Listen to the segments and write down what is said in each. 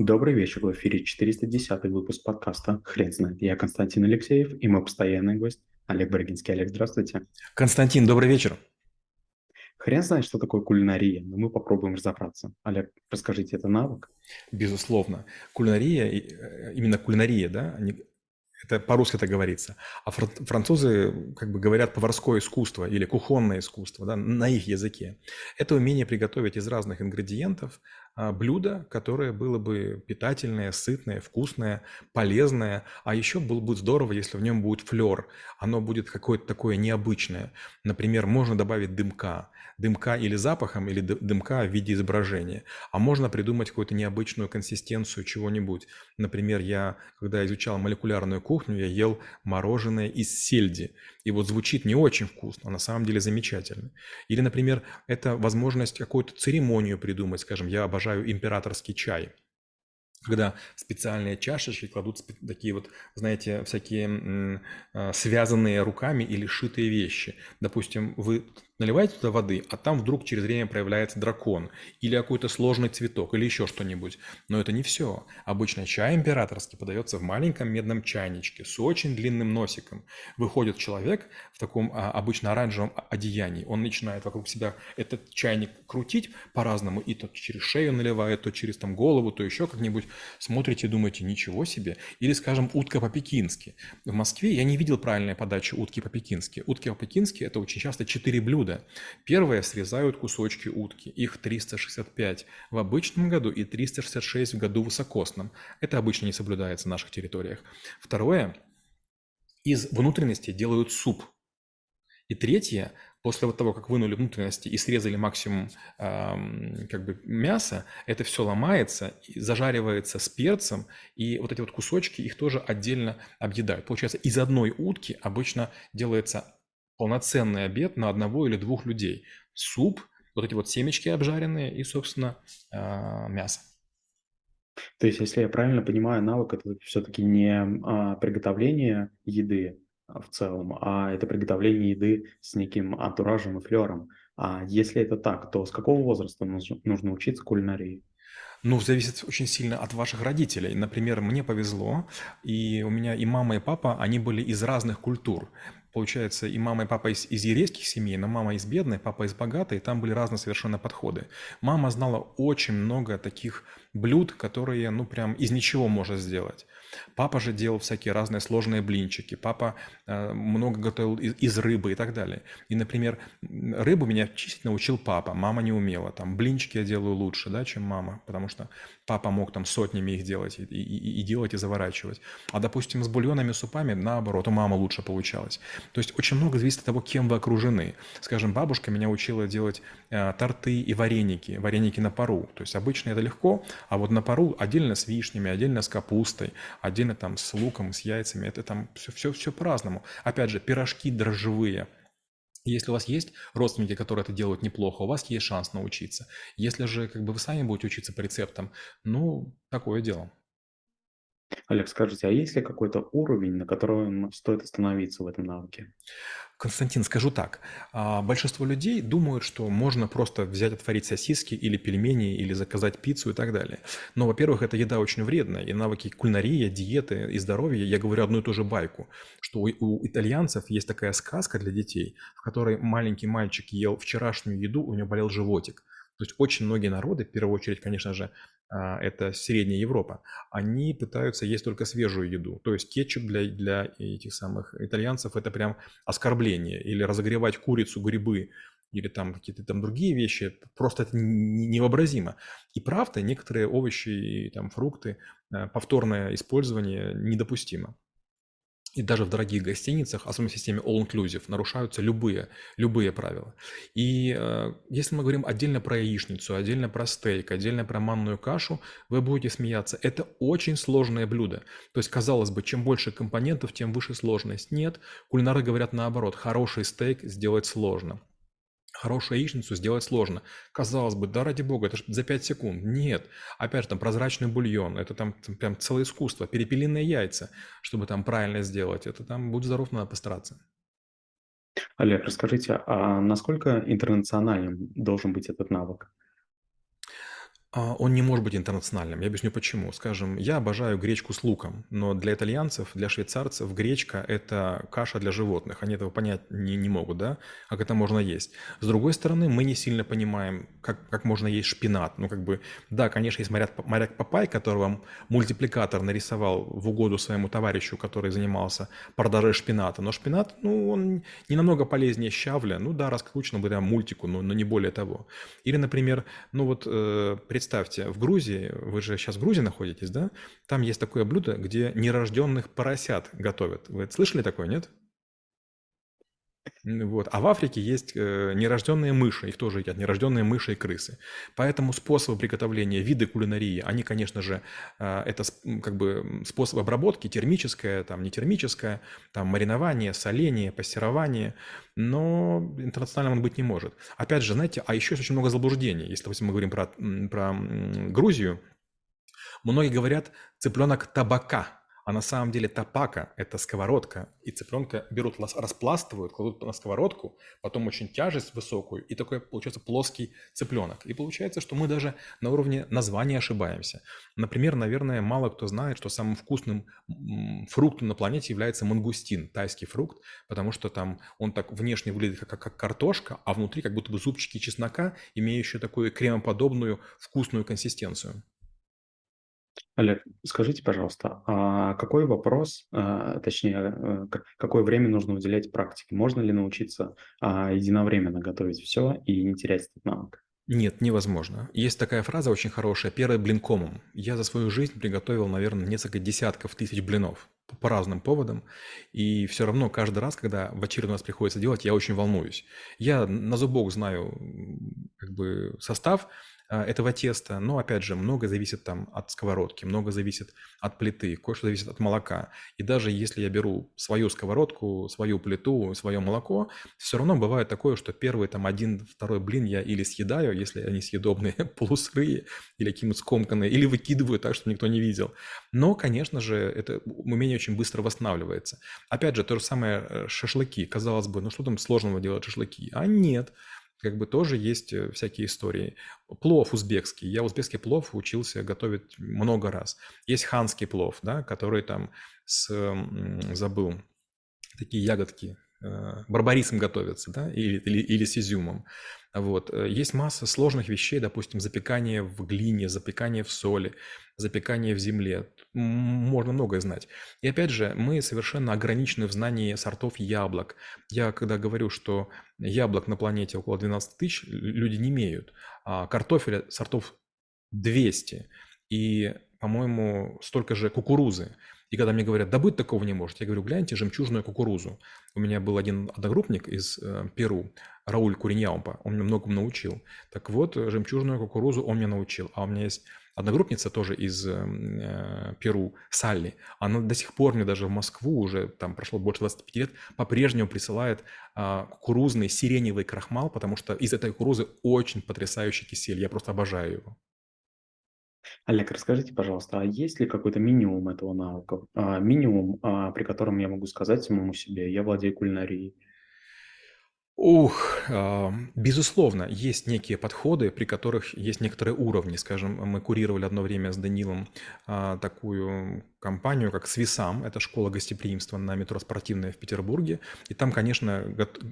Добрый вечер, в эфире 410 выпуск подкаста «Хрен знает». Я Константин Алексеев и мой постоянный гость Олег Брагинский. Олег, здравствуйте. Константин, добрый вечер. Хрен знает, что такое кулинария, но мы попробуем разобраться. Олег, расскажите, это навык? Безусловно. Кулинария, э, именно кулинария, да, это по-русски это говорится. А французы как бы говорят поварское искусство или кухонное искусство да, на их языке. Это умение приготовить из разных ингредиентов а, блюдо, которое было бы питательное, сытное, вкусное, полезное. А еще было бы здорово, если в нем будет флер. Оно будет какое-то такое необычное. Например, можно добавить дымка. Дымка или запахом, или дымка в виде изображения. А можно придумать какую-то необычную консистенцию чего-нибудь. Например, я, когда изучал молекулярную кухню, я ел мороженое из сельди. И вот звучит не очень вкусно, а на самом деле замечательно. Или, например, это возможность какую-то церемонию придумать. Скажем, я обожаю императорский чай когда специальные чашечки кладут такие вот, знаете, всякие э, связанные руками или шитые вещи. Допустим, вы наливаете туда воды, а там вдруг через время проявляется дракон, или какой-то сложный цветок, или еще что-нибудь. Но это не все. Обычно чай императорский подается в маленьком медном чайничке с очень длинным носиком. Выходит человек в таком а, обычно оранжевом одеянии, он начинает вокруг себя этот чайник крутить по-разному, и то через шею наливает, то через там голову, то еще как-нибудь. Смотрите думаете, ничего себе. Или, скажем, утка по-пекински. В Москве я не видел правильной подачи утки по-пекински. Утки по-пекински – это очень часто четыре блюда года. Первое срезают кусочки утки, их 365 в обычном году и 366 в году высокосном. Это обычно не соблюдается на наших территориях. Второе, из внутренности делают суп. И третье, после вот того, как вынули внутренности и срезали максимум э, как бы мяса, это все ломается, зажаривается с перцем, и вот эти вот кусочки их тоже отдельно объедают. Получается, из одной утки обычно делается полноценный обед на одного или двух людей. Суп, вот эти вот семечки обжаренные и, собственно, а, мясо. То есть, если я правильно понимаю, навык это все-таки не а, приготовление еды в целом, а это приготовление еды с неким антуражем и флером. А если это так, то с какого возраста нужно, нужно учиться кулинарии? Ну, зависит очень сильно от ваших родителей. Например, мне повезло, и у меня и мама, и папа, они были из разных культур получается, и мама, и папа из, из еврейских семей, но мама из бедной, папа из богатой, и там были разные совершенно подходы. Мама знала очень много таких блюд, которые, ну, прям из ничего можно сделать. Папа же делал всякие разные сложные блинчики. Папа э, много готовил из, из рыбы и так далее. И, например, рыбу меня чистить научил папа. Мама не умела. Там блинчики я делаю лучше, да, чем мама, потому что папа мог там сотнями их делать и, и, и делать, и заворачивать. А, допустим, с бульонами, супами, наоборот, у мамы лучше получалось. То есть очень много зависит от того, кем вы окружены. Скажем, бабушка меня учила делать э, торты и вареники, вареники на пару. То есть обычно это легко, а вот на пару отдельно с вишнями, отдельно с капустой, отдельно там с луком, с яйцами, это там все, все, все по-разному. Опять же, пирожки дрожжевые. Если у вас есть родственники, которые это делают неплохо, у вас есть шанс научиться. Если же как бы вы сами будете учиться по рецептам, ну, такое дело. Олег, скажите, а есть ли какой-то уровень, на котором стоит остановиться в этом навыке? Константин, скажу так. А, большинство людей думают, что можно просто взять, отварить сосиски или пельмени, или заказать пиццу и так далее. Но, во-первых, эта еда очень вредная, и навыки кулинарии, диеты и здоровья, я говорю одну и ту же байку, что у итальянцев есть такая сказка для детей, в которой маленький мальчик ел вчерашнюю еду, у него болел животик. То есть очень многие народы, в первую очередь, конечно же, это Средняя Европа, они пытаются есть только свежую еду. То есть кетчуп для, для этих самых итальянцев это прям оскорбление. Или разогревать курицу, грибы или там какие-то там другие вещи, просто это невообразимо. И правда, некоторые овощи и там фрукты, а, повторное использование недопустимо и даже в дорогих гостиницах, особенно в системе all-inclusive, нарушаются любые, любые правила. И э, если мы говорим отдельно про яичницу, отдельно про стейк, отдельно про манную кашу, вы будете смеяться. Это очень сложное блюдо. То есть, казалось бы, чем больше компонентов, тем выше сложность. Нет, кулинары говорят наоборот, хороший стейк сделать сложно. Хорошую яичницу сделать сложно. Казалось бы, да ради бога, это же за 5 секунд. Нет. Опять же, там прозрачный бульон, это там, там прям целое искусство. Перепелиные яйца, чтобы там правильно сделать, это там, будь здоров, надо постараться. Олег, расскажите, а насколько интернациональным должен быть этот навык? А, он не может быть интернациональным. Я объясню почему. Скажем, я обожаю гречку с луком, но для итальянцев, для швейцарцев гречка – это каша для животных. Они этого понять не, не могут, да? Как это можно есть. С другой стороны, мы не сильно понимаем, как, как можно есть шпинат. Ну, как бы, да, конечно, есть моряк, моряк Папай, которого мультипликатор нарисовал в угоду своему товарищу, который занимался продажей шпината. Но шпинат, ну, он не намного полезнее щавля. Ну да, раскручено благодаря мультику, но, но не более того. Или, например, ну вот э, представьте, в Грузии, вы же сейчас в Грузии находитесь, да? Там есть такое блюдо, где нерожденных поросят готовят. Вы слышали такое, нет? Вот. А в Африке есть э, нерожденные мыши, их тоже едят, нерожденные мыши и крысы. Поэтому способы приготовления, виды кулинарии, они, конечно же, э, это как бы способ обработки, термическое, там, не термическое, там, маринование, соление, пассерование, но интернациональным он быть не может. Опять же, знаете, а еще есть очень много заблуждений. Если, допустим, мы говорим про, про Грузию, многие говорят цыпленок табака – а на самом деле топака – это сковородка, и цыпленка берут, распластывают, кладут на сковородку, потом очень тяжесть высокую, и такой получается плоский цыпленок. И получается, что мы даже на уровне названия ошибаемся. Например, наверное, мало кто знает, что самым вкусным фруктом на планете является мангустин, тайский фрукт, потому что там он так внешне выглядит как, как картошка, а внутри как будто бы зубчики чеснока, имеющие такую кремоподобную вкусную консистенцию. Олег, скажите, пожалуйста, а какой вопрос, а, точнее, э, какое время нужно уделять практике? Можно ли научиться а, единовременно готовить все и не терять этот навык? Нет, невозможно. Есть такая фраза очень хорошая «первый блин комом». Я за свою жизнь приготовил, наверное, несколько десятков тысяч блинов по разным поводам, и все равно каждый раз, когда в очередной раз приходится делать, я очень волнуюсь. Я на зубок знаю как бы состав, а, этого теста. Но, опять же, много зависит там от сковородки, много зависит от плиты, кое-что зависит от молока. И даже если я беру свою сковородку, свою плиту, свое молоко, все равно бывает такое, что первый там один, второй блин я или съедаю, если они съедобные, полусырые, или какие-нибудь скомканные, или выкидываю так, что никто не видел. Но, конечно же, это умение очень быстро восстанавливается. Опять же, то же самое э, шашлыки. Казалось бы, ну что там сложного делать шашлыки? А нет как бы тоже есть э, всякие истории. Плов узбекский. Я узбекский плов учился готовить много раз. Есть ханский плов, да, который там с, забыл, такие ягодки, барбарисом готовятся, да, или, или, или с изюмом. Вот. Э, есть масса сложных вещей, допустим, запекание в глине, запекание в соли, запекание в земле. Можно многое знать. И опять же, мы совершенно ограничены в знании сортов яблок. Я когда говорю, что яблок на планете около 12 тысяч, люди не имеют. А картофеля сортов 200. И, по-моему, столько же кукурузы. И когда мне говорят, да быть такого не может, я говорю, гляньте жемчужную кукурузу. У меня был один одногруппник из э, Перу, Рауль Куриньяумпа, он меня многому научил. Так вот, жемчужную кукурузу он меня научил. А у меня есть одногруппница тоже из эм, э, Перу, Салли. Она до сих пор мне даже в Москву, уже там прошло больше 25 лет, по-прежнему присылает э, кукурузный сиреневый крахмал, потому что из этой кукурузы очень потрясающий кисель. Я просто обожаю его. Олег, расскажите, пожалуйста, а есть ли какой-то минимум этого навыка? А, минимум, а, при котором я могу сказать самому себе, я владею кулинарией. Ух, а, безусловно, есть некие подходы, при которых есть некоторые уровни. Скажем, мы курировали одно время с Данилом а, такую компанию, как Свисам, это школа гостеприимства на метро спортивная в Петербурге. И там, конечно,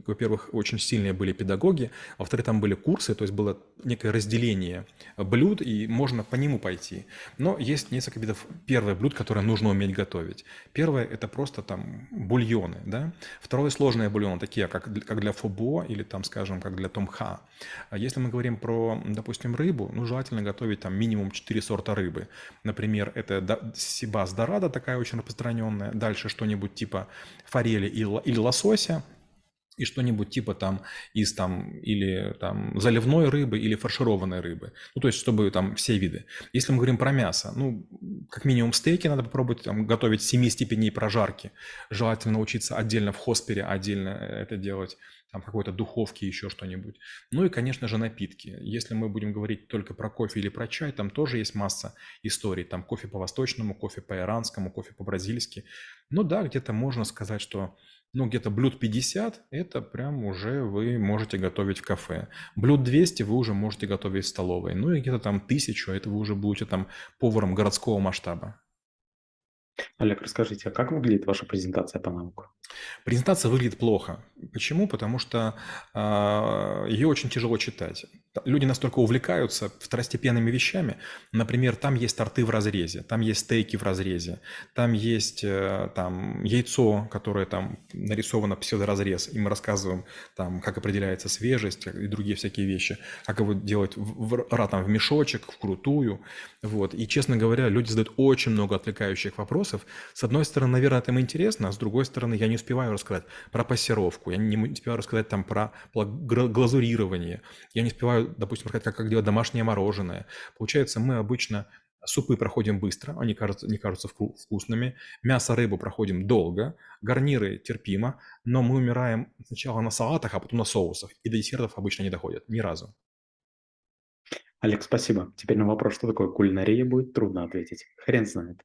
во-первых, очень сильные были педагоги, во-вторых, там были курсы, то есть было некое разделение блюд, и можно по нему пойти. Но есть несколько видов первое блюд, которое нужно уметь готовить. Первое – это просто там бульоны, да. Второе – сложные бульоны, такие как, как для фобо или там, скажем, как для томха. А если мы говорим про, допустим, рыбу, ну, желательно готовить там минимум 4 сорта рыбы. Например, это сибас дорадо такая очень распространенная. Дальше что-нибудь типа форели или лосося, и что-нибудь типа там из там или там заливной рыбы или фаршированной рыбы. Ну, то есть, чтобы там все виды. Если мы говорим про мясо, ну, как минимум стейки надо попробовать там, готовить 7 степеней прожарки. Желательно научиться отдельно в хоспере, отдельно это делать там какой-то духовки, еще что-нибудь. Ну и, конечно же, напитки. Если мы будем говорить только про кофе или про чай, там тоже есть масса историй. Там кофе по-восточному, кофе по-иранскому, кофе по-бразильски. Ну да, где-то можно сказать, что Ну, где-то блюд 50 – это прям уже вы можете готовить в кафе. Блюд 200 вы уже можете готовить в столовой. Ну и где-то там тысячу – это вы уже будете там поваром городского масштаба. Олег, расскажите, а как выглядит ваша презентация по навыку? Презентация выглядит плохо. Почему? Потому что а, ее очень тяжело читать. Люди настолько увлекаются второстепенными вещами. Например, там есть торты в разрезе, там есть стейки в разрезе, там есть э, там, яйцо, которое там нарисовано псевдоразрез, и мы рассказываем, там, как определяется свежесть и другие всякие вещи, как его делать в, в, там, в мешочек, в крутую. Вот. И, честно говоря, люди задают очень много отвлекающих вопросов. С одной стороны, наверное, это им интересно, а с другой стороны, я не успеваю рассказать про пассировку, я не успеваю рассказать там про глазурирование, я не успеваю, допустим, рассказать, как, как делать домашнее мороженое. Получается, мы обычно Супы проходим быстро, они кажутся, не кажутся вкусными. Мясо, рыбу проходим долго, гарниры терпимо, но мы умираем сначала на салатах, а потом на соусах. И до десертов обычно не доходят, ни разу. Олег, спасибо. Теперь на вопрос, что такое кулинария, будет трудно ответить. Хрен знает.